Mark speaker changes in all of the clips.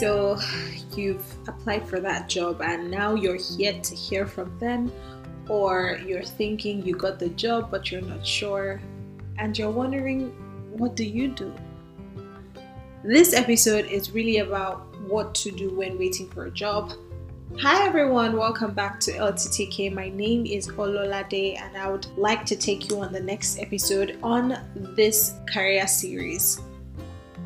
Speaker 1: So you've applied for that job and now you're yet to hear from them, or you're thinking you got the job but you're not sure, and you're wondering, what do you do? This episode is really about what to do when waiting for a job. Hi everyone, welcome back to LTTK. My name is Ololade and I would like to take you on the next episode on this career series.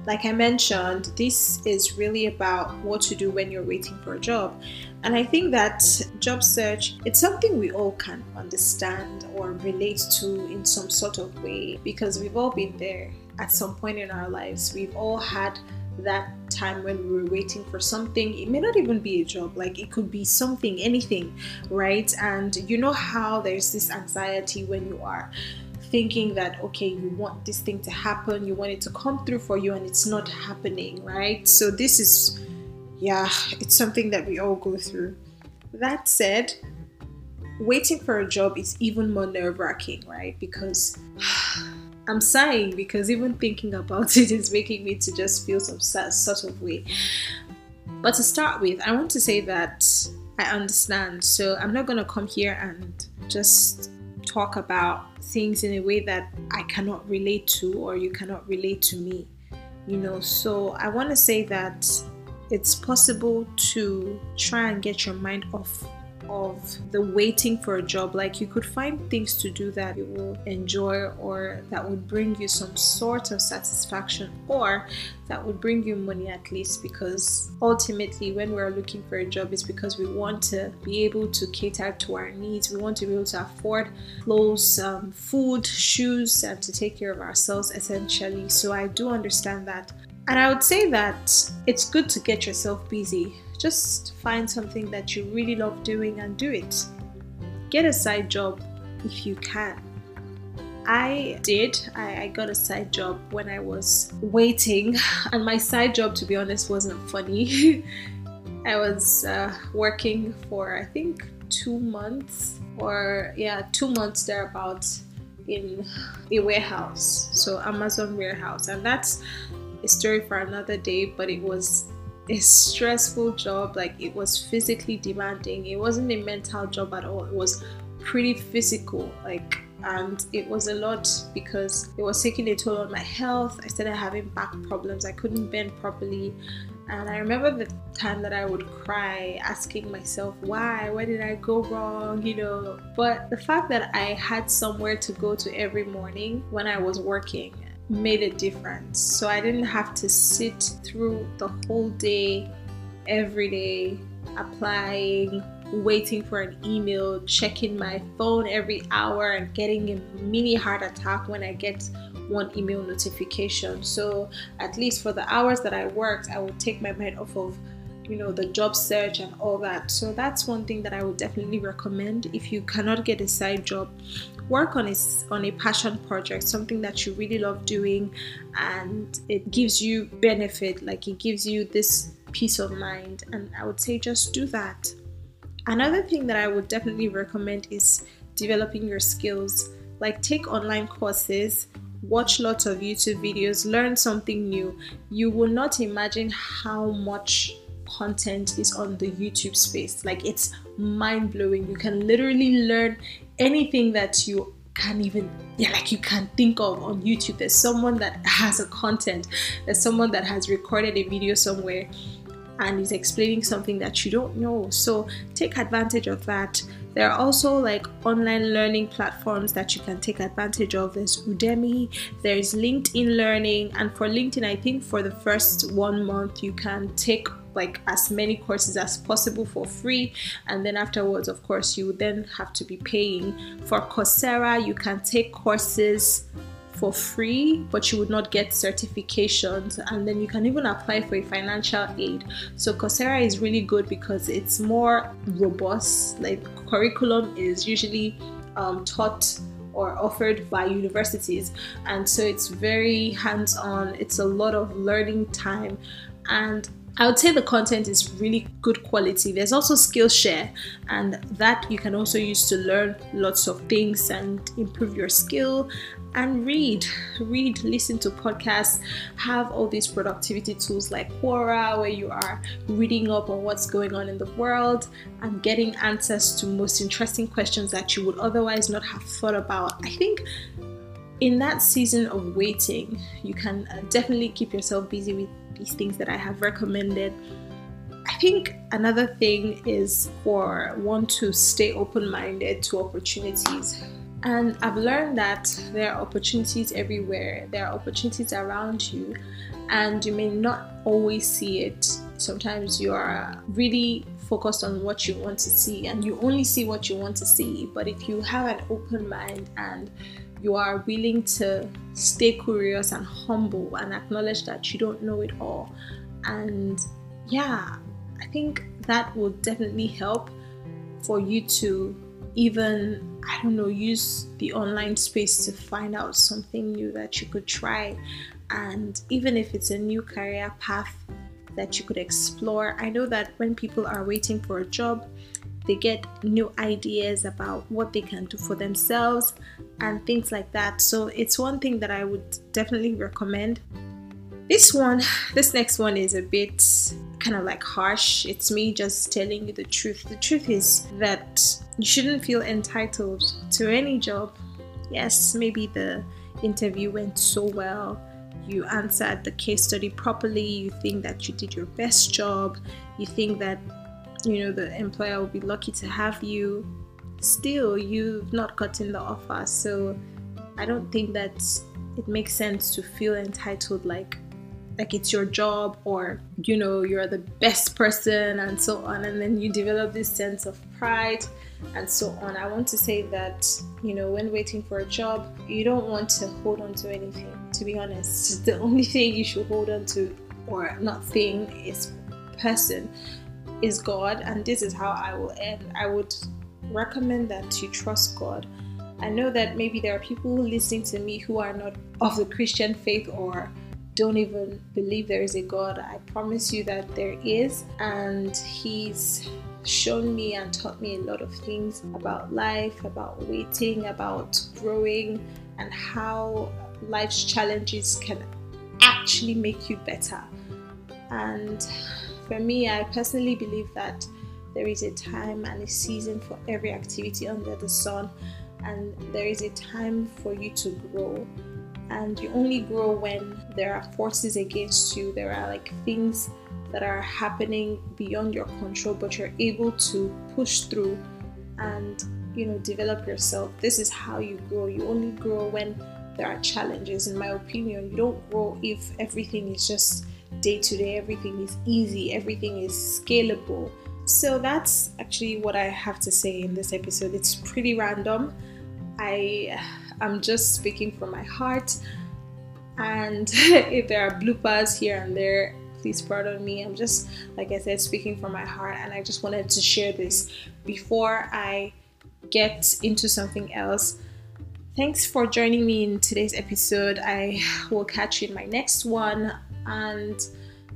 Speaker 1: Like I mentioned, this is really about what to do when you're waiting for a job. And I think that job search, it's something we all can understand or relate to in some sort of way because we've all been there at some point in our lives. We've all had that time when we were waiting for something. It may not even be a job, like it could be something, anything, right? And you know how there's this anxiety when you are thinking that okay you want this thing to happen you want it to come through for you and it's not happening right so this is yeah it's something that we all go through that said waiting for a job is even more nerve-wracking right because I'm sighing because even thinking about it is making me to just feel some sort of way. But to start with, I want to say that I understand. So I'm not going to come here and just talk about things in a way that I cannot relate to or you cannot relate to me. You know, so I want to say that it's possible to try and get your mind off of the waiting for a job. Like you could find things to do that you will enjoy or that would bring you some sort of satisfaction or that would bring you money at least because ultimately when we're looking for a job it's because we want to be able to cater to our needs. We want to be able to afford clothes, um, food, shoes and to take care of ourselves essentially. So I do understand that. And I would say that it's good to get yourself busy just find something that you really love doing and do it. Get a side job if you can. I did. I, I, got a side job when I was waiting, and my side job, to be honest, wasn't funny. I was uh, working for I think two months, or yeah, two months thereabouts in a warehouse, so Amazon warehouse, and that's a story for another day. But it was a stressful job like it was physically demanding. It wasn't a mental job at all. It was pretty physical like and it was a lot because it was taking a toll on my health. I started having back problems. I couldn't bend properly. And i remember the time that i would cry asking myself why? Where did i go wrong? You know? But the fact that i had somewhere to go to every morning when i was working made a difference. So I didn't have to sit through the whole day, every day, applying, waiting for an email, checking my phone every hour, and getting a mini heart attack when I get one email notification. So at least for the hours that I worked, I would take my mind off of you know the job search and all that so that's one thing that i would definitely recommend if you cannot get a side job work on a, on a passion project, something that you really love doing, and it gives you benefit, like it gives you this peace of mind. And I would say just do that. Another thing that I would definitely recommend is developing your skills. Like take online courses, watch lots of YouTube videos, learn something new. You will not imagine how much content is on the YouTube space. Like it's mind blowing. You can literally learn anything that you can't even yeah like you can think of on youtube there's someone that has a content there's someone that has recorded a video somewhere and is explaining something that you don't know so take advantage of that there are also like online learning platforms that you can take advantage of. There's udemy there's linkedin learning and for linkedin i think for the first one month you can take like as many courses as possible for free. And then afterwards of course you then have to be paying. For coursera you can take courses for free, but you would not get certifications, and then you can even apply for a financial aid. So, Coursera is really good because it's more robust. Like, curriculum is usually um, taught or offered by universities, and so it's very hands on, it's a lot of learning time, and I would say the content is really good quality. There's also Skillshare, and that you can also use to learn lots of things and improve your skill and read. Read, listen to podcasts, have all these productivity tools like Quora, where you are reading up on what's going on in the world and getting answers to most interesting questions that you would otherwise not have thought about. I think in that season of waiting, you can uh, definitely keep yourself busy with these things that I have recommended. I think another thing is for one to stay open minded to opportunities. And I've learned that there are opportunities everywhere, there are opportunities around you, and you may not always see it. Sometimes you are really focused on what you want to see, and you only see what you want to see. But if you have an open mind and you are willing to stay curious and humble and acknowledge that you don't know it all. And yeah, I think that will definitely help for you to even, I don't know, use the online space to find out something new that you could try. And even if it's a new career path that you could explore, I know that when people are waiting for a job, they get new ideas about what they can do for themselves and things like that. So it's one thing that I would definitely recommend. This one, this next one is a bit kind of like harsh. It's me just telling you the truth. The truth is that you shouldn't feel entitled to any job. Yes, maybe the interview went so well. You answered the case study properly. You think that you did your best job. You think that you know the employer will be lucky to have you. Still you've not gotten the offer so i don't think that it makes sense to feel entitled like like it's your job or you know you're the best person and so on and then you develop this sense of pride and so on. I want to say that you know when waiting for a job you don't want to hold on to anything to be honest. The only thing you should hold on to or not thing is person is God, and this is how I will end. I would recommend that you trust God. I know that maybe there are people listening to me who are not of the Christian faith or don't even believe there is a God. I promise you that there is, and He's shown me and taught me a lot of things about life, about waiting, about growing, and how life's challenges can actually make you better. And for me, I personally believe that there is a time and a season for every activity under the sun, and there is a time for you to grow. And you only grow when there are forces against you, there are like things that are happening beyond your control, but you're able to push through and you know develop yourself. This is how you grow. You only grow when there are challenges, in my opinion. You don't grow if everything is just day to day, everything is easy, everything is scalable. So that's actually what I have to say in this episode. It's pretty random. I am just speaking from my heart. And if there are bloopers here and there, please pardon me. I'm just, like I said, speaking from my heart. And I just wanted to share this before I get into something else. Thanks for joining me in today's episode. I will catch you in my next one. And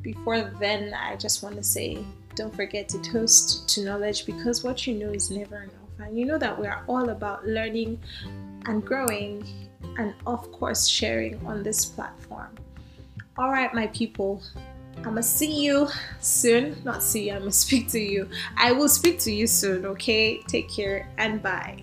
Speaker 1: before then, I just want to say don't forget to toast to knowledge because what you know is never enough. And you know that we are all about learning and growing and, of course, sharing on this platform. All right, my people, I'm gonna see you soon. Not see you, I'm gonna speak to you. I will speak to you soon, okay? Take care and bye.